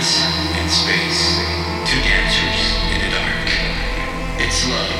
in space. Two dancers in the dark. It's love.